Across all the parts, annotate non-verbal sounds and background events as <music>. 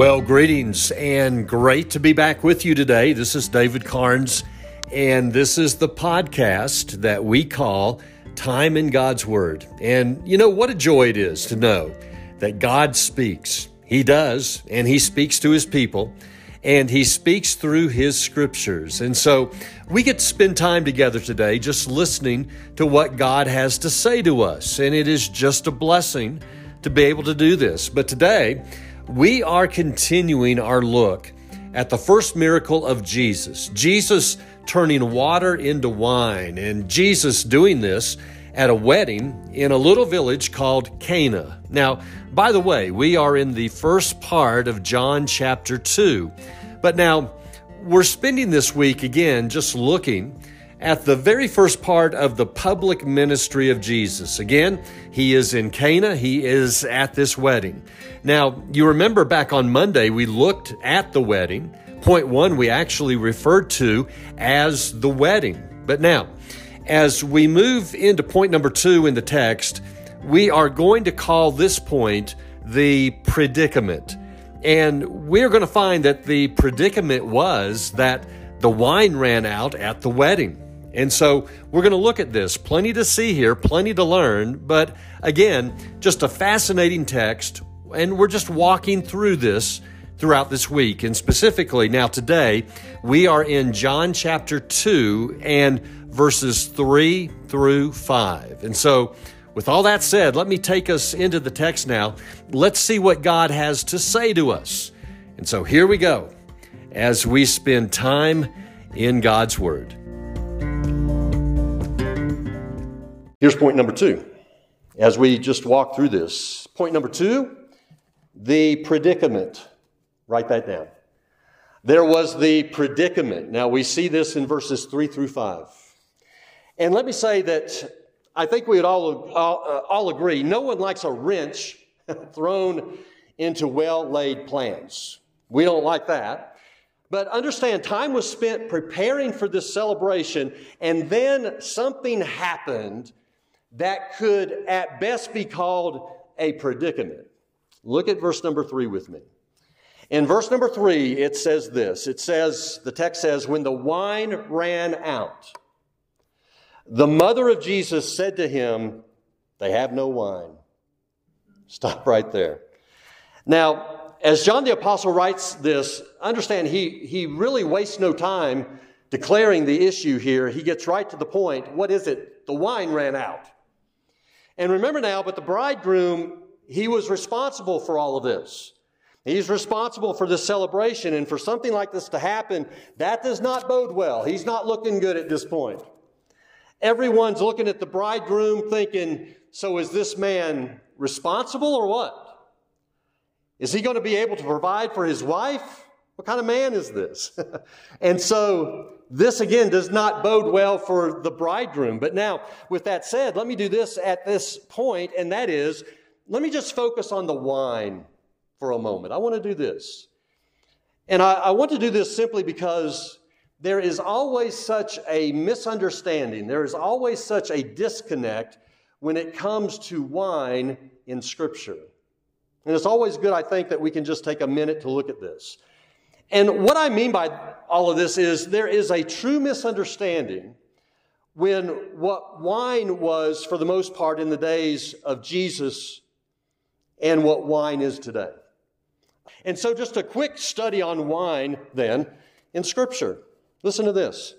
Well, greetings and great to be back with you today. This is David Carnes, and this is the podcast that we call Time in God's Word. And you know what a joy it is to know that God speaks. He does, and He speaks to His people, and He speaks through His scriptures. And so we get to spend time together today just listening to what God has to say to us. And it is just a blessing to be able to do this. But today, we are continuing our look at the first miracle of Jesus. Jesus turning water into wine, and Jesus doing this at a wedding in a little village called Cana. Now, by the way, we are in the first part of John chapter 2. But now, we're spending this week again just looking at the very first part of the public ministry of Jesus. Again, he is in Cana, he is at this wedding. Now, you remember back on Monday, we looked at the wedding. Point one, we actually referred to as the wedding. But now, as we move into point number two in the text, we are going to call this point the predicament. And we're going to find that the predicament was that the wine ran out at the wedding. And so we're going to look at this. Plenty to see here, plenty to learn, but again, just a fascinating text. And we're just walking through this throughout this week. And specifically, now today, we are in John chapter 2 and verses 3 through 5. And so, with all that said, let me take us into the text now. Let's see what God has to say to us. And so, here we go as we spend time in God's Word. Here's point number two. As we just walk through this, point number two the predicament. Write that down. There was the predicament. Now we see this in verses three through five. And let me say that I think we would all, all, uh, all agree no one likes a wrench <laughs> thrown into well laid plans. We don't like that. But understand, time was spent preparing for this celebration, and then something happened that could at best be called a predicament. Look at verse number three with me. In verse number three, it says this it says, the text says, when the wine ran out, the mother of Jesus said to him, They have no wine. Stop right there. Now, as John the Apostle writes this, understand he, he really wastes no time declaring the issue here. He gets right to the point. What is it? The wine ran out. And remember now, but the bridegroom, he was responsible for all of this. He's responsible for this celebration, and for something like this to happen, that does not bode well. He's not looking good at this point. Everyone's looking at the bridegroom thinking, so is this man responsible or what? Is he going to be able to provide for his wife? What kind of man is this? <laughs> and so this again does not bode well for the bridegroom. But now, with that said, let me do this at this point, and that is, let me just focus on the wine for a moment. I want to do this. And I, I want to do this simply because there is always such a misunderstanding, there is always such a disconnect when it comes to wine in Scripture. And it's always good, I think, that we can just take a minute to look at this. And what I mean by all of this is there is a true misunderstanding when what wine was, for the most part, in the days of Jesus and what wine is today. And so, just a quick study on wine then in Scripture. Listen to this.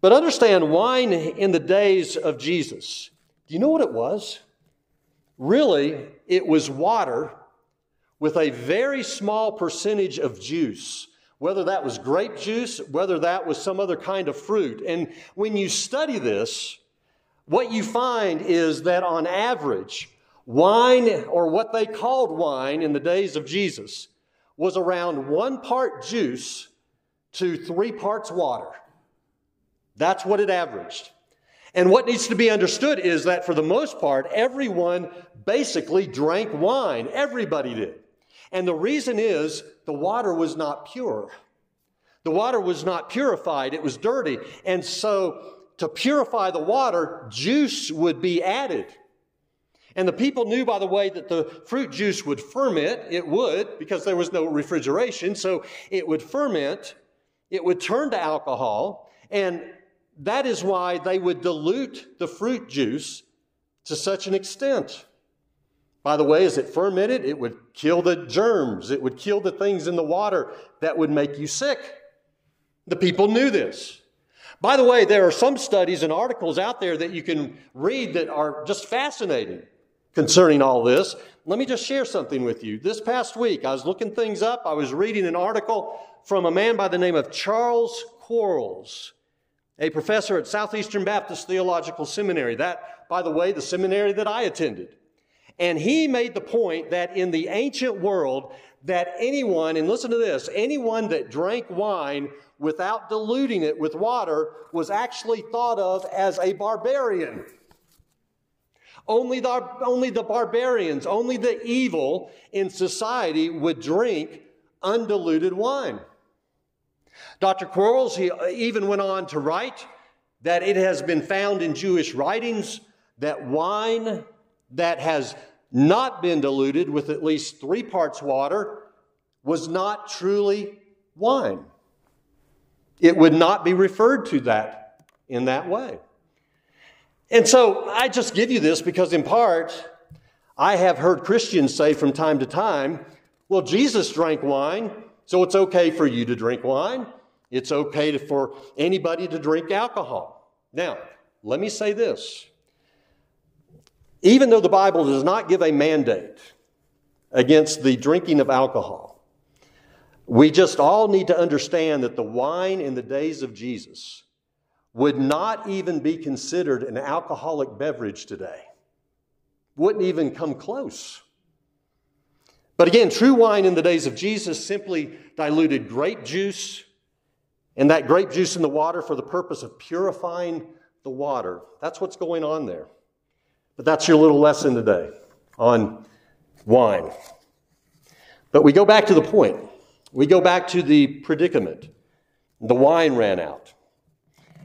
But understand wine in the days of Jesus. Do you know what it was? Really, it was water with a very small percentage of juice, whether that was grape juice, whether that was some other kind of fruit. And when you study this, what you find is that on average, wine, or what they called wine in the days of Jesus, was around one part juice to three parts water. That's what it averaged. And what needs to be understood is that for the most part, everyone basically drank wine. Everybody did. And the reason is the water was not pure. The water was not purified, it was dirty. And so, to purify the water, juice would be added. And the people knew, by the way, that the fruit juice would ferment. It would, because there was no refrigeration, so it would ferment. It would turn to alcohol. And that is why they would dilute the fruit juice to such an extent. By the way, as it fermented, it would kill the germs, it would kill the things in the water that would make you sick. The people knew this. By the way, there are some studies and articles out there that you can read that are just fascinating concerning all this. Let me just share something with you. This past week, I was looking things up. I was reading an article from a man by the name of Charles Quarles, a professor at Southeastern Baptist Theological Seminary. That, by the way, the seminary that I attended. And he made the point that in the ancient world, that anyone, and listen to this, anyone that drank wine without diluting it with water was actually thought of as a barbarian. Only the, only the barbarians, only the evil in society would drink undiluted wine. Dr. Quarles, he uh, even went on to write that it has been found in Jewish writings that wine that has not been diluted with at least three parts water was not truly wine. It would not be referred to that in that way. And so I just give you this because, in part, I have heard Christians say from time to time, well, Jesus drank wine, so it's okay for you to drink wine. It's okay to, for anybody to drink alcohol. Now, let me say this. Even though the Bible does not give a mandate against the drinking of alcohol, we just all need to understand that the wine in the days of Jesus would not even be considered an alcoholic beverage today. Wouldn't even come close. But again, true wine in the days of Jesus simply diluted grape juice and that grape juice in the water for the purpose of purifying the water. That's what's going on there. But that's your little lesson today on wine. But we go back to the point. We go back to the predicament. The wine ran out.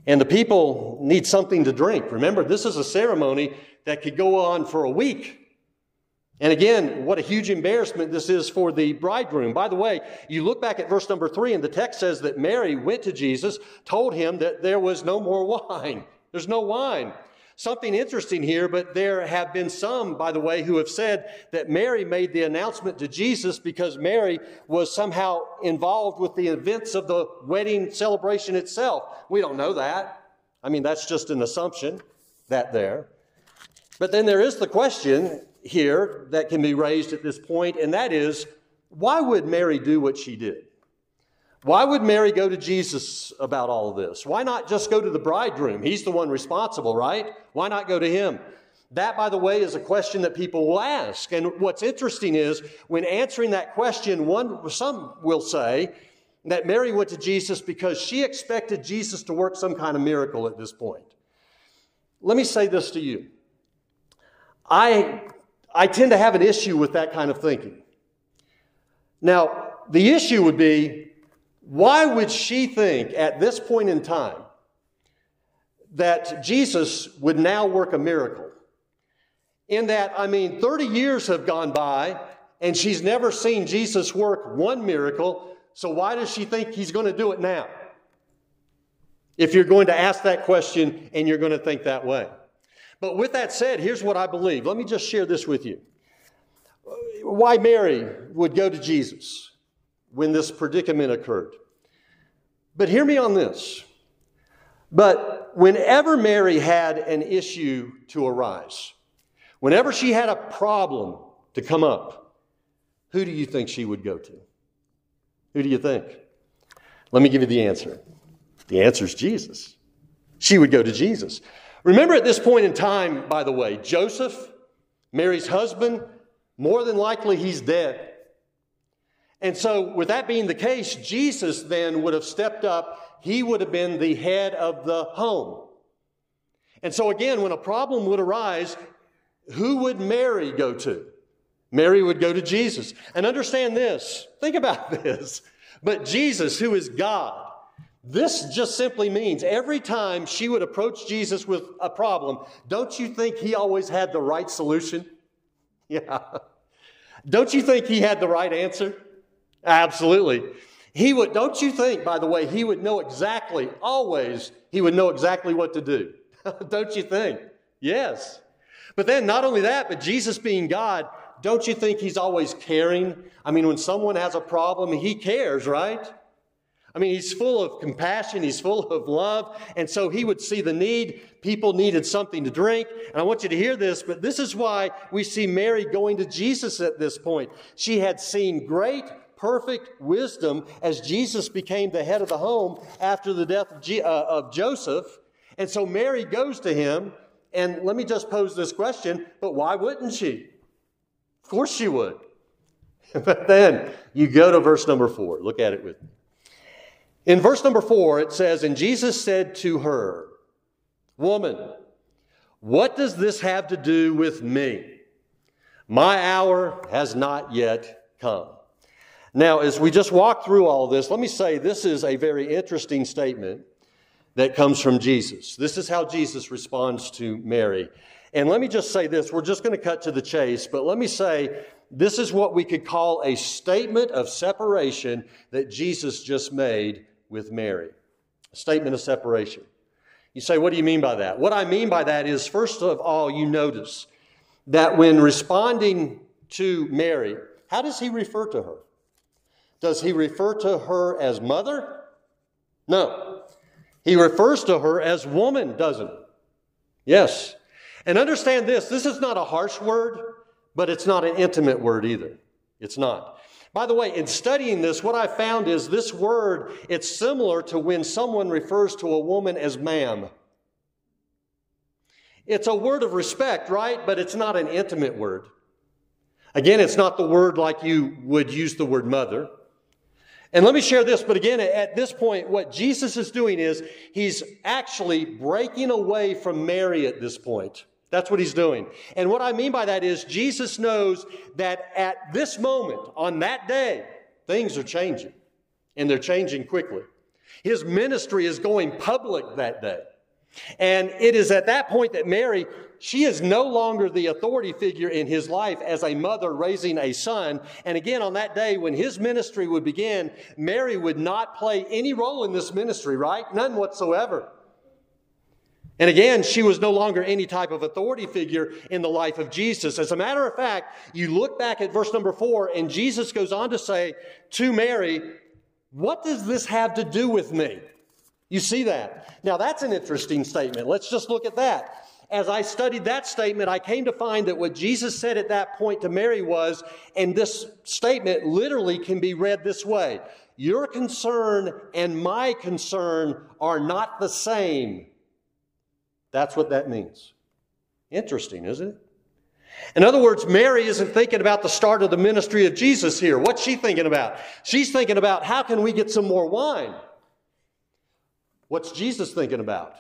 And the people need something to drink. Remember, this is a ceremony that could go on for a week. And again, what a huge embarrassment this is for the bridegroom. By the way, you look back at verse number three, and the text says that Mary went to Jesus, told him that there was no more <laughs> wine. There's no wine. Something interesting here, but there have been some, by the way, who have said that Mary made the announcement to Jesus because Mary was somehow involved with the events of the wedding celebration itself. We don't know that. I mean, that's just an assumption that there. But then there is the question here that can be raised at this point, and that is why would Mary do what she did? Why would Mary go to Jesus about all this? Why not just go to the bridegroom? He's the one responsible, right? Why not go to him? That, by the way, is a question that people will ask. And what's interesting is when answering that question, one, some will say that Mary went to Jesus because she expected Jesus to work some kind of miracle at this point. Let me say this to you. I, I tend to have an issue with that kind of thinking. Now, the issue would be why would she think at this point in time that Jesus would now work a miracle? In that, I mean, 30 years have gone by and she's never seen Jesus work one miracle, so why does she think he's going to do it now? If you're going to ask that question and you're going to think that way. But with that said, here's what I believe. Let me just share this with you. Why Mary would go to Jesus when this predicament occurred. But hear me on this. But whenever Mary had an issue to arise, whenever she had a problem to come up, who do you think she would go to? Who do you think? Let me give you the answer. The answer is Jesus. She would go to Jesus. Remember at this point in time, by the way, Joseph, Mary's husband, more than likely he's dead. And so, with that being the case, Jesus then would have stepped up. He would have been the head of the home. And so, again, when a problem would arise, who would Mary go to? Mary would go to Jesus. And understand this think about <laughs> this. But Jesus, who is God, this just simply means every time she would approach Jesus with a problem, don't you think he always had the right solution? <laughs> Yeah. Don't you think he had the right answer? Absolutely. He would, don't you think, by the way, he would know exactly, always, he would know exactly what to do. <laughs> don't you think? Yes. But then, not only that, but Jesus being God, don't you think he's always caring? I mean, when someone has a problem, he cares, right? I mean, he's full of compassion, he's full of love, and so he would see the need. People needed something to drink. And I want you to hear this, but this is why we see Mary going to Jesus at this point. She had seen great, perfect wisdom as Jesus became the head of the home after the death of, G- uh, of Joseph. And so Mary goes to him, and let me just pose this question, but why wouldn't she? Of course she would. <laughs> but then you go to verse number four. Look at it with me. In verse number four, it says, And Jesus said to her, Woman, what does this have to do with me? My hour has not yet come. Now, as we just walk through all this, let me say this is a very interesting statement that comes from Jesus. This is how Jesus responds to Mary. And let me just say this we're just going to cut to the chase, but let me say this is what we could call a statement of separation that Jesus just made with Mary. A statement of separation. You say, what do you mean by that? What I mean by that is, first of all, you notice that when responding to Mary, how does he refer to her? Does he refer to her as mother? No. He refers to her as woman, doesn't he? Yes. And understand this this is not a harsh word, but it's not an intimate word either. It's not. By the way, in studying this, what I found is this word, it's similar to when someone refers to a woman as ma'am. It's a word of respect, right? But it's not an intimate word. Again, it's not the word like you would use the word mother. And let me share this, but again, at this point, what Jesus is doing is he's actually breaking away from Mary at this point. That's what he's doing. And what I mean by that is Jesus knows that at this moment, on that day, things are changing. And they're changing quickly. His ministry is going public that day. And it is at that point that Mary, she is no longer the authority figure in his life as a mother raising a son. And again, on that day when his ministry would begin, Mary would not play any role in this ministry, right? None whatsoever. And again, she was no longer any type of authority figure in the life of Jesus. As a matter of fact, you look back at verse number four, and Jesus goes on to say to Mary, What does this have to do with me? You see that. Now, that's an interesting statement. Let's just look at that. As I studied that statement, I came to find that what Jesus said at that point to Mary was, and this statement literally can be read this way Your concern and my concern are not the same. That's what that means. Interesting, isn't it? In other words, Mary isn't thinking about the start of the ministry of Jesus here. What's she thinking about? She's thinking about how can we get some more wine? What's Jesus thinking about?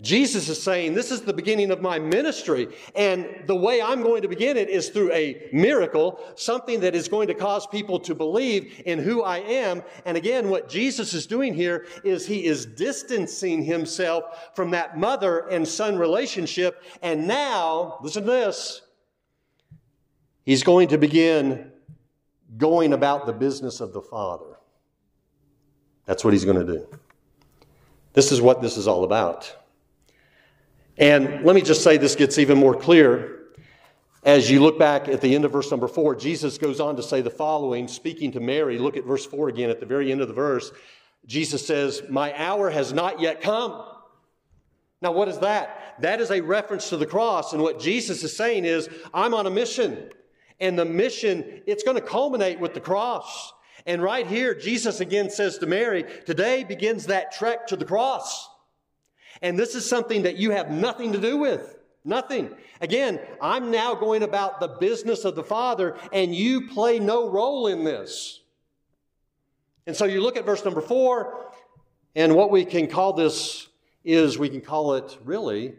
Jesus is saying, This is the beginning of my ministry. And the way I'm going to begin it is through a miracle, something that is going to cause people to believe in who I am. And again, what Jesus is doing here is he is distancing himself from that mother and son relationship. And now, listen to this, he's going to begin going about the business of the Father. That's what he's going to do. This is what this is all about. And let me just say this gets even more clear. As you look back at the end of verse number four, Jesus goes on to say the following, speaking to Mary. Look at verse four again at the very end of the verse. Jesus says, My hour has not yet come. Now, what is that? That is a reference to the cross. And what Jesus is saying is, I'm on a mission. And the mission, it's going to culminate with the cross. And right here, Jesus again says to Mary, Today begins that trek to the cross. And this is something that you have nothing to do with. Nothing. Again, I'm now going about the business of the Father, and you play no role in this. And so you look at verse number four, and what we can call this is we can call it really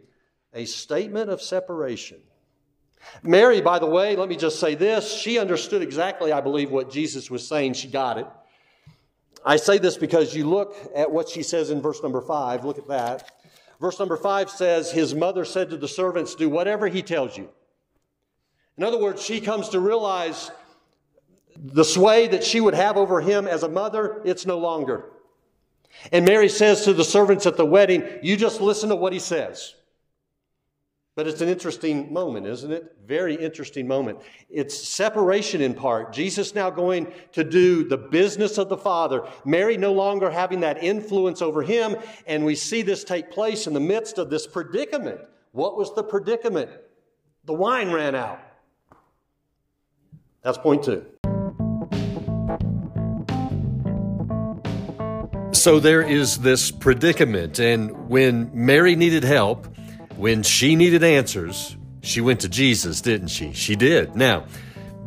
a statement of separation. Mary, by the way, let me just say this. She understood exactly, I believe, what Jesus was saying. She got it. I say this because you look at what she says in verse number five. Look at that. Verse number five says, His mother said to the servants, Do whatever he tells you. In other words, she comes to realize the sway that she would have over him as a mother, it's no longer. And Mary says to the servants at the wedding, You just listen to what he says. But it's an interesting moment, isn't it? Very interesting moment. It's separation in part. Jesus now going to do the business of the Father. Mary no longer having that influence over him. And we see this take place in the midst of this predicament. What was the predicament? The wine ran out. That's point two. So there is this predicament. And when Mary needed help, when she needed answers, she went to Jesus, didn't she? She did. Now,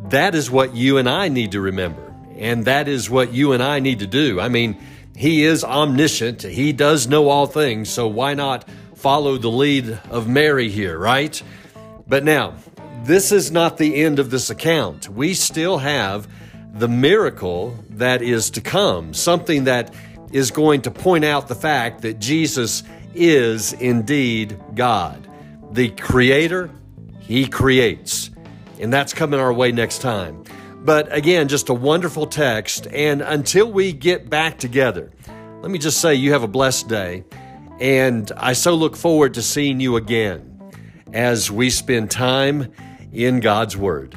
that is what you and I need to remember. And that is what you and I need to do. I mean, He is omniscient, He does know all things, so why not follow the lead of Mary here, right? But now, this is not the end of this account. We still have the miracle that is to come, something that is going to point out the fact that Jesus is indeed God. The Creator, He creates. And that's coming our way next time. But again, just a wonderful text. And until we get back together, let me just say you have a blessed day. And I so look forward to seeing you again as we spend time in God's Word.